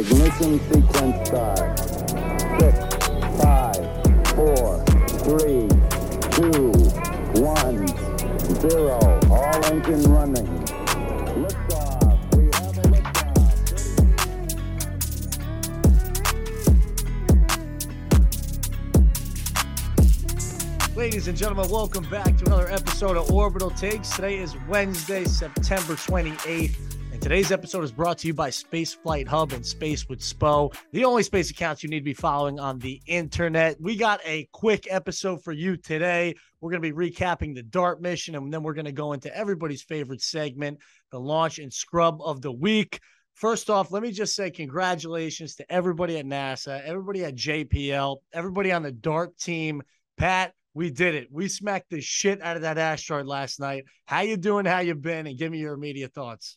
Ignition sequence start. Six, five, four, three, two, one, zero. All engine running. Ladies and gentlemen, welcome back to another episode of Orbital Takes. Today is Wednesday, September 28th, and today's episode is brought to you by Space Flight Hub and Space with Spo, the only space accounts you need to be following on the internet. We got a quick episode for you today. We're going to be recapping the DART mission, and then we're going to go into everybody's favorite segment, the launch and scrub of the week. First off, let me just say congratulations to everybody at NASA, everybody at JPL, everybody on the DART team. Pat, we did it. We smacked the shit out of that asteroid last night. How you doing? How you been? And give me your immediate thoughts.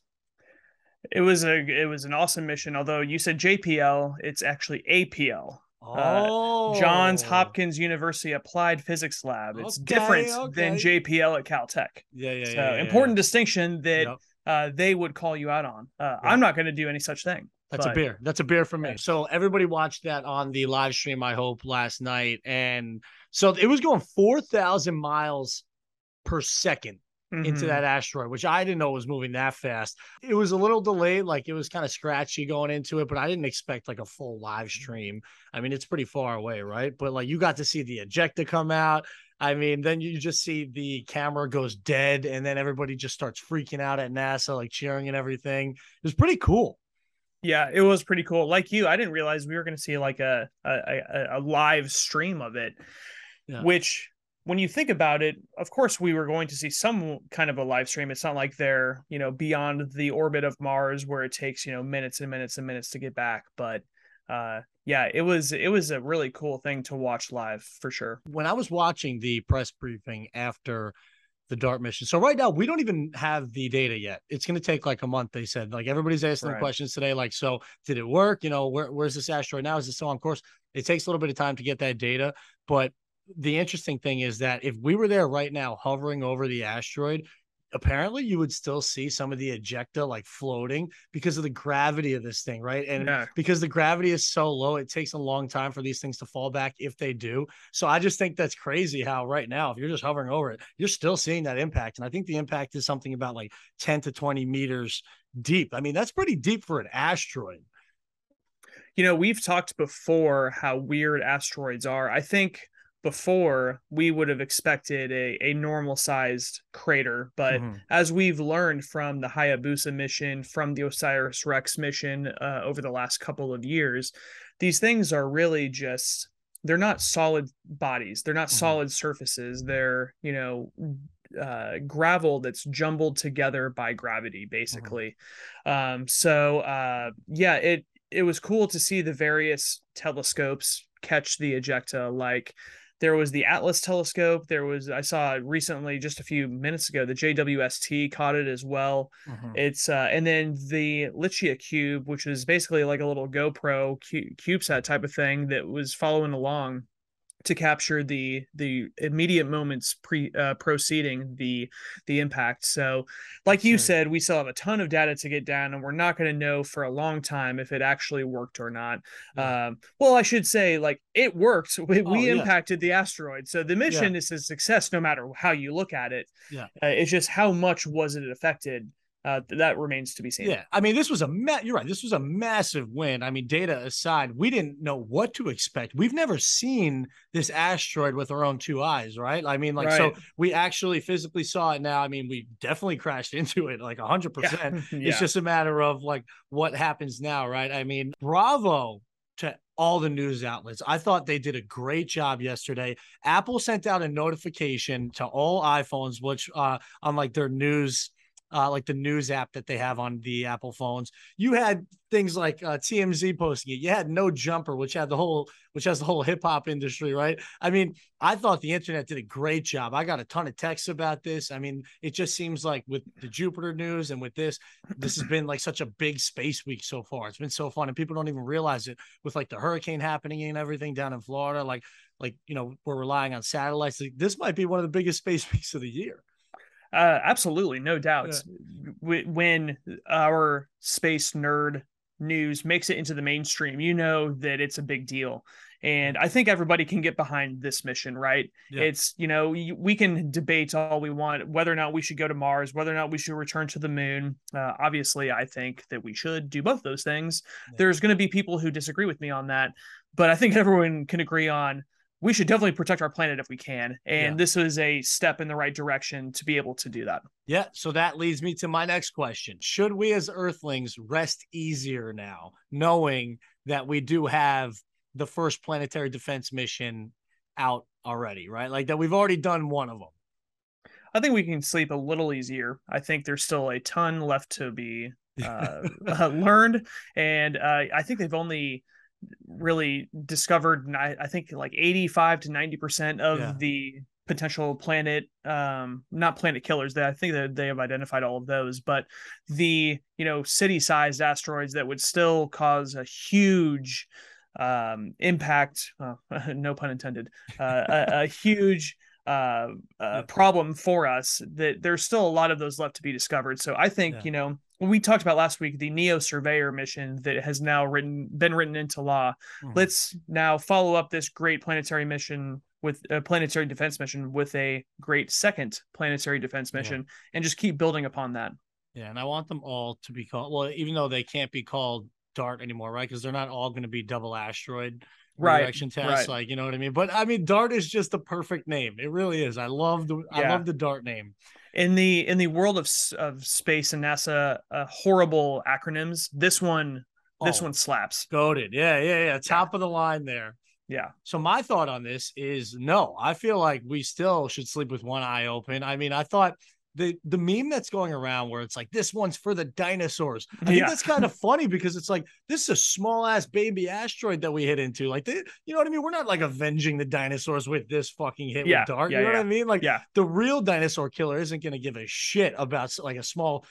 It was a it was an awesome mission. Although you said JPL, it's actually APL. Oh, Johns Hopkins University Applied Physics Lab. It's Okay, different than. JPL at Caltech. Yeah, yeah, so yeah, yeah, important distinction that Yep. uh, they would call you out on. Uh, I'm not going to do any such thing. That's a beer. That's a beer for me. Yeah. So everybody watched that on the live stream, I hope, last night. And so it was going 4,000 miles per second into Mhm. that asteroid, which I didn't know was moving that fast. It was a little delayed, like it was kind of scratchy going into it, but I didn't expect like a full live stream. I mean, it's pretty far away, right? But like you got to see the ejecta come out. I mean, then you just see the camera goes dead, and then everybody just starts freaking out at NASA, like cheering and everything. It was pretty cool. Yeah, it was pretty cool. Like you, I didn't realize we were going to see like a a, a a live stream of it, Yeah. which when you think about it, of course we were going to see some kind of a live stream. It's not like they're, you know, beyond the orbit of Mars where it takes, you know, minutes and minutes and minutes to get back, but uh yeah, it was it was a really cool thing to watch live for sure. when I was watching the press briefing after the DART mission, so right now we don't even have the data yet. It's going to take like a month. They said like everybody's asking Right. questions today. Like, so did it work? You know, where, where's this asteroid now? Is it still on course? It takes a little bit of time to get that data, but the interesting thing is that if we were there right now, hovering over the asteroid. Apparently, you would still see some of the ejecta like floating because of the gravity of this thing, right? And Yeah. because the gravity is so low, it takes a long time for these things to fall back if they do. So I just think that's crazy how right now, if you're just hovering over it, you're still seeing that impact. And I think the impact is something about like 10 to 20 meters deep. I mean, that's pretty deep for an asteroid. You know, we've talked before how weird asteroids are. I think before we would have expected a, a normal sized crater, but Mhm. as we've learned from the Hayabusa mission, from the Osiris Rex mission uh, over the last couple of years, these things are really just they're not solid bodies. They're not Mhm. solid surfaces. They're, you know, uh, gravel that's jumbled together by gravity, basically. Um, so uh, yeah, it it was cool to see the various telescopes catch the ejecta like there was the atlas telescope. There was i saw recently just a few minutes ago the jwst caught it as well. It's uh and then the LICIACube which is basically like a little gopro cu- cubesat type of thing that was following along to capture the the immediate moments pre uh, proceeding the the impact. So like you said we still have a ton of data to get down and we're not going to know for a long time if it actually worked or not. Yeah. um well i should say like it worked. We, Oh, we yeah. impacted the asteroid. So the mission is a success no matter how you look at it. Yeah. uh, it's just how much was it affected uh that remains to be seen Yeah, I mean, this was a ma- you're right. This was a massive win. I mean, data aside, we didn't know what to expect. We've never seen this asteroid with our own two eyes, right? I mean, like, so we actually physically saw it now. I mean, we definitely crashed into it like hundred Yeah. percent. Yeah. It's just a matter of like what happens now, right? I mean, bravo to all the news outlets. I thought they did a great job yesterday. Apple sent out a notification to all iPhones, which uh on like their news uh, like the news app that they have on the Apple phones. You had things like uh, TMZ posting it. You had No Jumper, which had the whole, which has the whole hip hop industry, right? I mean, I thought the internet did a great job. I got a ton of texts about this. I mean, it just seems like with the Jupiter news and with this, this has been like such a big space week so far. It's been so fun, and people don't even realize it with like the hurricane happening and everything down in Florida. Like, like you know, we're relying on satellites. Like, this might be one of the biggest space weeks of the year. Uh, absolutely, no doubts. W- When our space nerd news makes it into the mainstream, you know that it's a big deal. And I think everybody can get behind this mission, right? Yeah. It's, you know, we can debate all we want, whether or not we should go to Mars, whether or not we should return to the moon. Uh, obviously, I think that we should do both those things. Yeah. There's going to be people who disagree with me on that, but I think everyone can agree on we should definitely protect our planet if we can. And Yeah. this is a step in the right direction to be able to do that. Yeah, so that leads me to my next question. Should we as Earthlings rest easier now, knowing that we do have the first planetary defense mission out already, right? Like that we've already done one of them. I think we can sleep a little easier. I think there's still a ton left to be uh, uh, learned, and uh, I think they've only really discovered. I, think like 85 to 90 percent of Yeah. the potential planet, um, not planet killers. That I think that they have identified all of those, but the you know city-sized asteroids that would still cause a huge um impact uh, no pun intended uh, a, a huge uh, uh problem for us that there's still a lot of those left to be discovered so i think Yeah. you know we talked about last week the neo surveyor mission that has now written been written into law Mhm. let's now follow up this great planetary mission with a planetary defense mission with a great second planetary defense Yeah. mission and just keep building upon that Yeah, and I want them all to be called. Well, even though they can't be called Dart anymore, right? Because they're not all going to be double asteroid right redirection tests. right. Like you know what I mean. But I mean, Dart is just the perfect name. It really is. I love the. I love the Dart name. In the in the world of of space and NASA uh, horrible acronyms this one this Oh, one slaps goaded. Yeah, yeah, yeah. Top of the line there. yeah So my thought on this is no. I feel like we still should sleep with one eye open. I mean, I thought the the meme that's going around where it's like this one's for the dinosaurs. I think Yeah. that's kind of funny because it's like this is a small ass baby asteroid that we hit into. Like, they, you know what I mean? We're not like avenging the dinosaurs with this fucking hit Yeah, with Dart. yeah, you know what. I mean? Like, yeah the real dinosaur killer isn't going to give a shit about like a small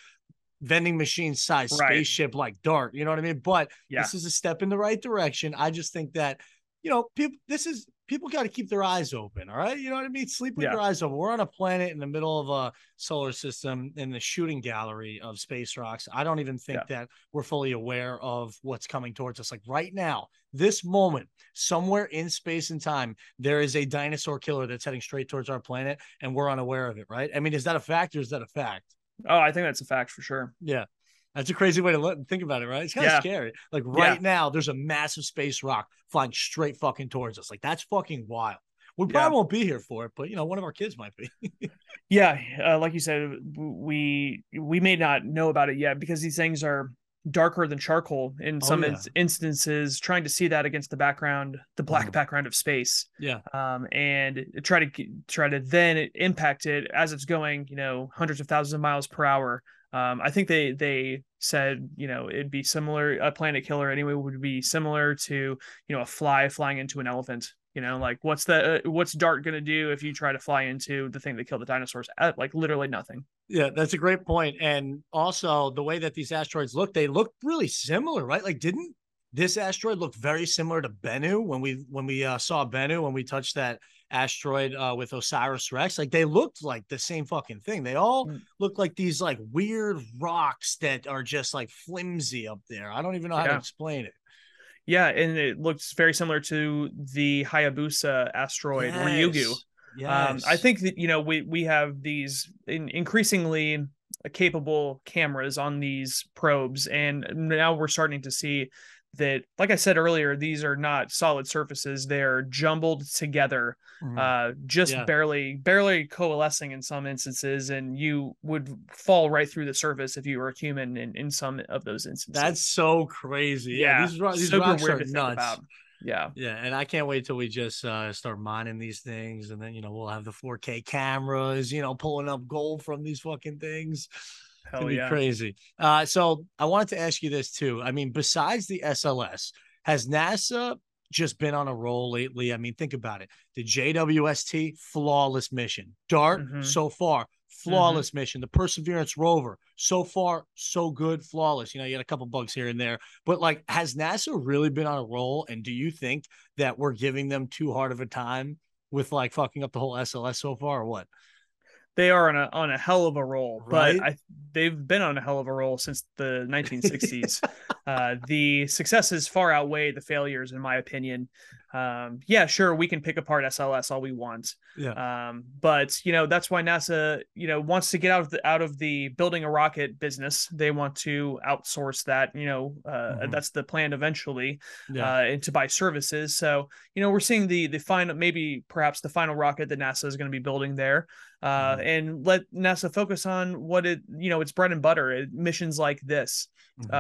vending machine sized Right. spaceship like Dart. You know what I mean? But this is a step in the right direction. I just think that, you know, people, this is people got to keep their eyes open. All right. You know what I mean? Sleep with Yeah. your eyes open. We're on a planet in the middle of a solar system in the shooting gallery of space rocks. I don't even think that we're fully aware of what's coming towards us. Like right now, this moment, somewhere in space and time, there is a dinosaur killer that's heading straight towards our planet and we're unaware of it. Right. I mean, is that a fact or is that a fact? oh i think that's a fact for sure Yeah. That's a crazy way to look, think about it, right? It's kind of Yeah. scary. Like right Yeah. now, there's a massive space rock flying straight fucking towards us. Like that's fucking wild. We Yeah. probably won't be here for it, but you know, one of our kids might be. yeah uh, like you said we we may not know about it yet because these things are darker than charcoal in Oh, some yeah. ins- instances trying to see that against the background the black Mhm. background of space yeah. um, and try to try to then impact it as it's going, you know, hundreds of thousands of miles per hour. Um, I think they they said, you know, it'd be similar. A planet killer anyway would be similar to, you know, a fly flying into an elephant. You know, like what's the uh, what's Dart gonna do if you try to fly into the thing that killed the dinosaurs? Uh, like literally nothing. Yeah, that's a great point. And also the way that these asteroids look, they look really similar, right? Like, didn't this asteroid look very similar to Bennu when we when we uh, saw Bennu when we touched that asteroid uh, with Osiris Rex? Like they looked like the same fucking thing. They all Mm. look like these like weird rocks that are just like flimsy up there. I don't even know how to explain it. Yeah, and it looks very similar to the Hayabusa asteroid Ryugu. Yes. Um, I think that you know we we have these in, increasingly capable cameras on these probes, and now we're starting to see that, like I said earlier, these are not solid surfaces; they're jumbled together, Mhm. uh, just Yeah. barely barely coalescing in some instances, and you would fall right through the surface if you were a human in, in some of those instances. That's so crazy. Yeah, yeah, these, ro- these rocks weird are nuts. about. Yeah, Yeah, and I can't wait till we just uh, start mining these things, and then you know we'll have the 4K cameras, you know, pulling up gold from these fucking things. Hell yeah. crazy. Uh, so I wanted to ask you this too. I mean, besides the SLS, has NASA just been on a roll lately? I mean, think about it. The JWST, flawless mission. DART, Mhm. so far, flawless mission. The Perseverance rover, so far, so good, flawless. You know, you got a couple bugs here and there, but like, has NASA really been on a roll? And do you think that we're giving them too hard of a time with like fucking up the whole SLS so far, or what? they are on a on a hell of a roll, Right? but I they've been on a hell of a roll since the 1960s. uh, the successes far outweigh the failures, in my opinion. Um, yeah, sure, we can pick apart SLS all we want, Yeah. um, but you know that's why NASA, you know, wants to get out of the out of the building a rocket business. They want to outsource that. You know, uh, Mhm. that's the plan eventually Yeah. uh, and to buy services. So you know we're seeing the the final maybe perhaps the final rocket that NASA is going to be building there, uh, Mhm. and let NASA focus on what it you know its bread and butter it, missions like this, Mhm. uh,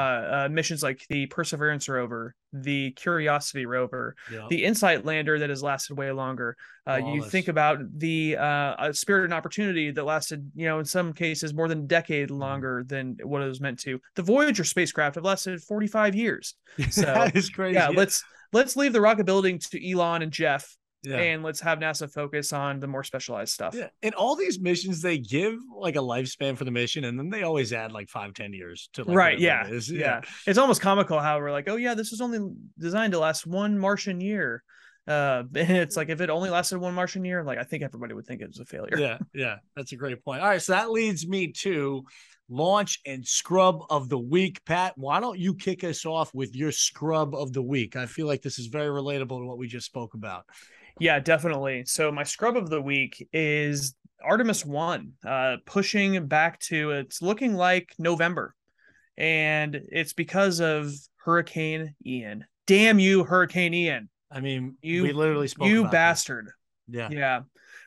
uh, missions like the Perseverance rover, the Curiosity rover, Yeah. the InSight lander that has lasted way longer. Uh, you think about the uh, Spirit and Opportunity that lasted you know in some cases more than a decade Mm-hmm. longer than what it was meant to. The Voyager spacecraft have lasted 45 years so, that is crazy. yeah let's let's leave the rocket building to elon and jeff Yeah. and let's have nasa focus on the more specialized stuff Yeah, and all these missions they give like a lifespan for the mission, and then they always add like five, ten years to like, right yeah is. yeah it's almost comical how we're like oh yeah this is only designed to last one martian year uh and it's like if it only lasted one martian year like i think everybody would think it was a failure yeah, yeah. That's a great point. All right, so that leads me to launch and scrub of the week. Pat, why don't you kick us off with your scrub of the week? I feel like this is very relatable to what we just spoke about. Yeah, definitely. So my scrub of the week is Artemis 1, uh pushing back to it's looking like November. And it's because of Hurricane Ian. Damn you, Hurricane Ian. I mean, You- we literally spoke. you about this. bastard. Yeah, Yeah.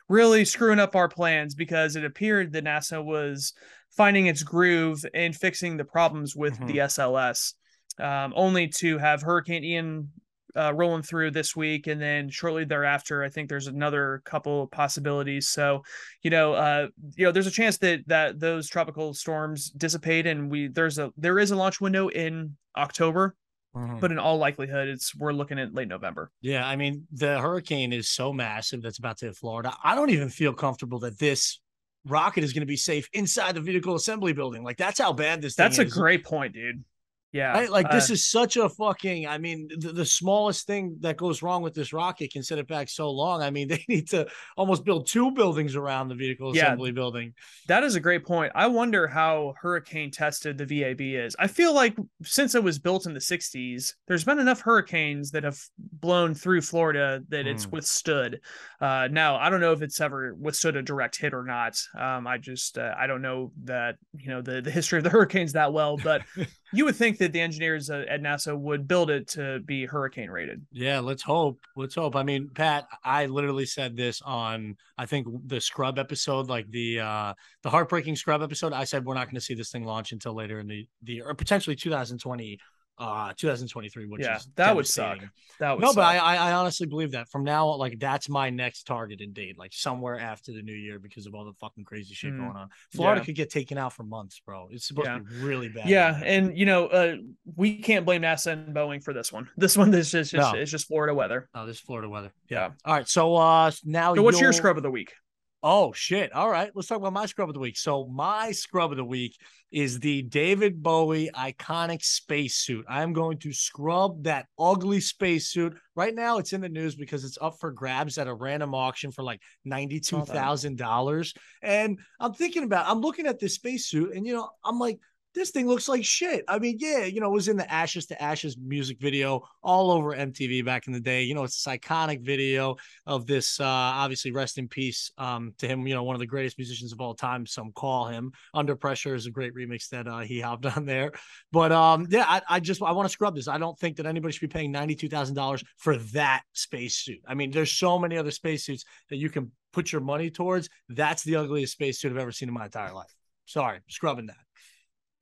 Really screwing up our plans because it appeared that NASA was finding its groove and fixing the problems with Mhm. the SLS, um, only to have Hurricane Ian uh, rolling through this week. And then shortly thereafter, I think there's another couple possibilities. So, you know, uh, you know, there's a chance that that those tropical storms dissipate and we there's a there is a launch window in October, Mhm. but in all likelihood, it's we're looking at late November. Yeah, I mean, the hurricane is so massive that's about to hit Florida. I don't even feel comfortable that this rocket is going to be safe inside the vehicle assembly building. Like that's how bad this. That's a is. great point, dude. Yeah. Right? Like this uh, is such a fucking. I mean, the, the smallest thing that goes wrong with this rocket can set it back so long. I mean, they need to almost build two buildings around the vehicle Yeah. assembly building. that is a great point. I wonder how hurricane tested the VAB is. I feel like since it was built in the 60s, there's been enough hurricanes that have blown through Florida that it's Hmm. withstood. Uh, now, I don't know if it's ever withstood a direct hit or not. Um, I just uh, I don't know that you know the the history of the hurricanes that well, but you would think that the engineers at NASA would build it to be hurricane rated. Yeah, let's hope. Let's hope. I mean, Pat, I literally said this on I think the Scrub episode, like the uh the heartbreaking Scrub episode. I said we're not going to see this thing launch until later in the the or potentially 2020 uh 2023 which Yeah, is that would suck. That would No, but suck. I, I I honestly believe that from now on, like that's my next target and date, like somewhere after the new year because of all the fucking crazy shit Mm. going on. Florida Yeah. could get taken out for months, bro. It's supposed Yeah. to be really bad. Yeah, and you know, uh, we can't blame NASA and Boeing for this one. This one is just, just No. it's just Florida weather. oh, this Florida weather. Yeah. Yeah. All right. So uh now So, what's your scrub of the week? Oh shit. All right. Let's talk about my scrub of the week. So my scrub of the week is the David Bowie iconic spacesuit. I'm going to scrub that ugly spacesuit. Right now it's in the news because it's up for grabs at a random auction for like $92,000. And I'm thinking about I'm looking at this spacesuit and you know, I'm like this thing looks like shit. I mean, yeah, you know, it was in the Ashes to Ashes music video all over MTV back in the day. You know, it's this iconic video of this uh obviously rest in peace um to him you know one of the greatest musicians of all time some call him. Under pressure is a great remix that uh he hopped on there. But um yeah i, I just i want to scrub this. I don't think that anybody should be paying $92000 for that spacesuit. I mean there's so many other spacesuits that you can put your money towards. That's the ugliest spacesuit i've ever seen in my entire life. Sorry scrubbing that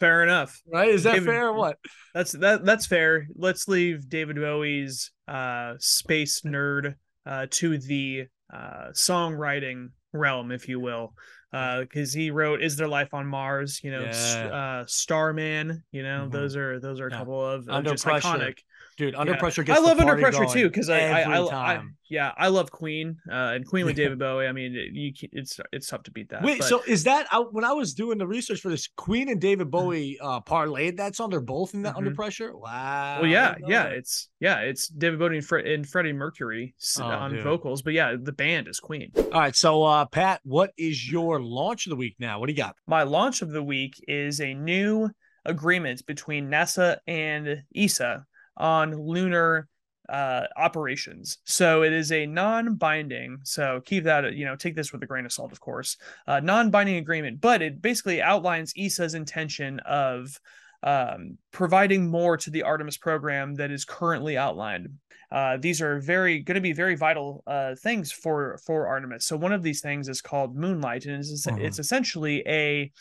Fair enough. right is that David- fair or what That's that. That's fair. Let's leave David Bowie's uh, space nerd uh, to the uh, songwriting realm, if you will, Uh, because he wrote "Is There Life on Mars?" You know, Yeah. uh, Starman. You know, Mhm. those are those are a Yeah. couple of, just Pressure. iconic. Dude, under Yeah. pressure I gets the love under pressure too because I, I, I, I yeah I love Queen uh, and Queen with David Bowie. I mean, it- you it's it's tough to beat that. Wait, but- so is that I, when I was doing the research for this? Queen and David Bowie uh parlayed that song. They're both in that under Mhm. pressure. Wow. well, yeah, yeah, that. it's yeah, it's David Bowie and, Fre- and Freddie Mercury Oh, on dude. vocals, but yeah, the band is Queen. All right, so uh Pat, what is your launch of the week now? What do you got? My launch of the week is a new agreement between NASA and ESA on lunar uh operations so it is a non-binding so keep that you know take this with a grain of salt of course uh non-binding agreement but it basically outlines esa's intention of um providing more to the artemis program that is currently outlined uh, these are very going to be very vital uh, things for for Artemis. So one of these things is called Moonlight, and it's, Mhm. it's essentially a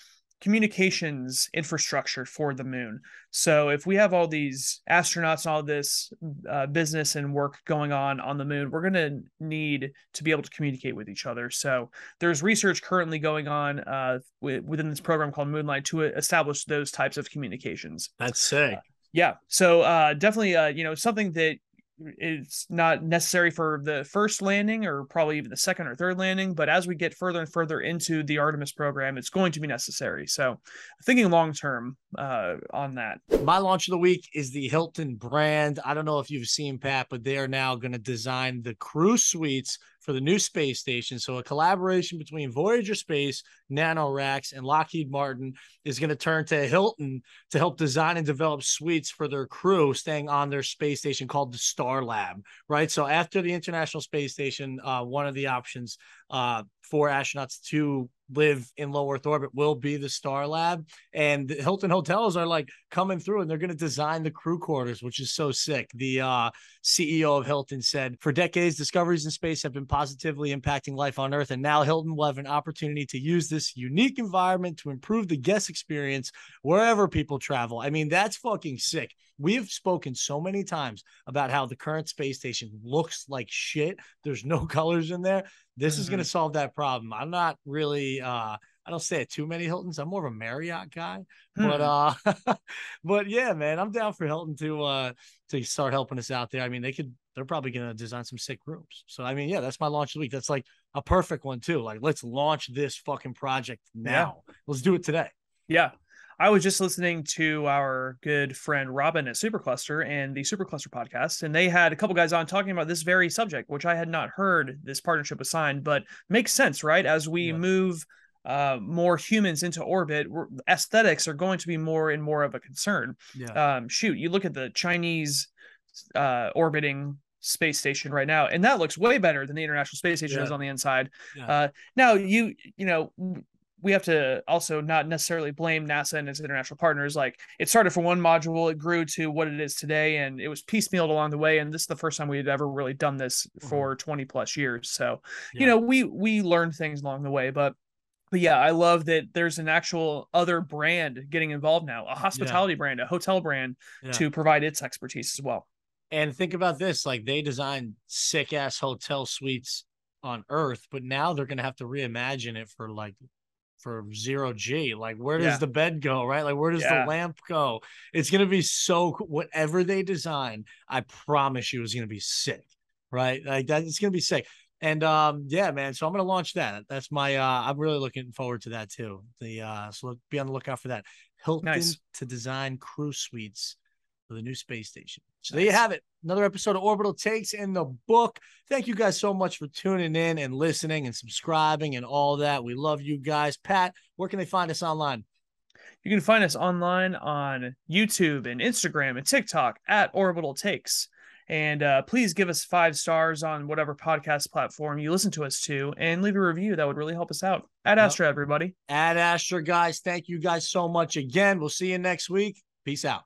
communications infrastructure for the moon. So if we have all these astronauts and all this uh, business and work going on on the moon, we're going to need to be able to communicate with each other. So there's research currently going on uh, wi- within this program called Moonlight to establish those types of communications. That's sick. Yeah. So uh definitely uh you know something that is not necessary for the first landing or probably even the second or third landing, but as we get further and further into the Artemis program, it's going to be necessary. So thinking long term uh on that. My launch of the week is the Hilton brand. I don't know if you've seen Pat, but they are now going to design the crew suites for the new space station. So a collaboration between Voyager Space, NanoRacks, and Lockheed Martin is going to turn to Hilton to help design and develop suites for their crew staying on their space station called the Starlab. Right. So after the International Space Station, uh, one of the options uh, for astronauts to live in low Earth orbit will be the Starlab. And the Hilton hotels are like coming through and they're going to design the crew quarters, which is so sick. The uh, CEO of Hilton said, For decades, discoveries in space have been positively impacting life on Earth. And now Hilton will have an opportunity to use this unique environment to improve the guest experience wherever people travel. I mean, that's fucking sick. We have spoken so many times about how the current space station looks like shit. There's no colors in there. This is going to solve that problem. I'm not really uh I don't stay at too many Hiltons. I'm more of a Marriott guy. But uh but yeah, man, I'm down for Hilton to uh to start helping us out there. I mean, they could they're probably gonna design some sick rooms. So I mean, yeah, that's my launch of the week. That's like a perfect one too. Like, let's launch this fucking project now. Let's do it today. Yeah. I was just listening to our good friend Robin at Supercluster and the Supercluster podcast, and they had a couple guys on talking about this very subject, which I had not heard this partnership was signed, but makes sense, right? As we Yeah. move uh, more humans into orbit, aesthetics are going to be more and more of a concern. Yeah. Um, shoot, you look at the Chinese uh, orbiting space station right now, and that looks way better than the International Space Station Yeah. is on the inside. Yeah. Uh, now you you know we have to also not necessarily blame NASA and its international partners. Like it started from one module, it grew to what it is today, and it was piecemealed along the way. And this is the first time we had ever really done this for 20 plus years. So, Yeah. you know, we we learned things along the way, but but yeah, I love that there's an actual other brand getting involved now, a hospitality brand, a hotel brand Yeah. to provide its expertise as well. And think about this like they designed sick ass hotel suites on Earth, but now they're going to have to reimagine it for like for zero G. Like, where does Yeah. the bed go? Right? Like, where does Yeah. the lamp go? It's going to be so. Whatever they design, I promise you, is going to be sick. Right? Like, that it's going to be sick. And um, yeah, man. So I'm gonna launch that. That's my. uh I'm really looking forward to that too. The uh, so look, be on the lookout for that. Hilton Nice. to design crew suites for the new space station. So there you have it. Another episode of Orbital Takes in the book. Thank you guys so much for tuning in and listening and subscribing and all that. We love you guys. Pat, where can they find us online? You can find us online on YouTube and Instagram and TikTok at Orbital Takes. And uh, please give us five stars on whatever podcast platform you listen to us to and leave a review. That would really help us out. Ad. Astra, everybody. Ad Astra, guys. Thank you guys so much again. We'll see you next week. Peace out.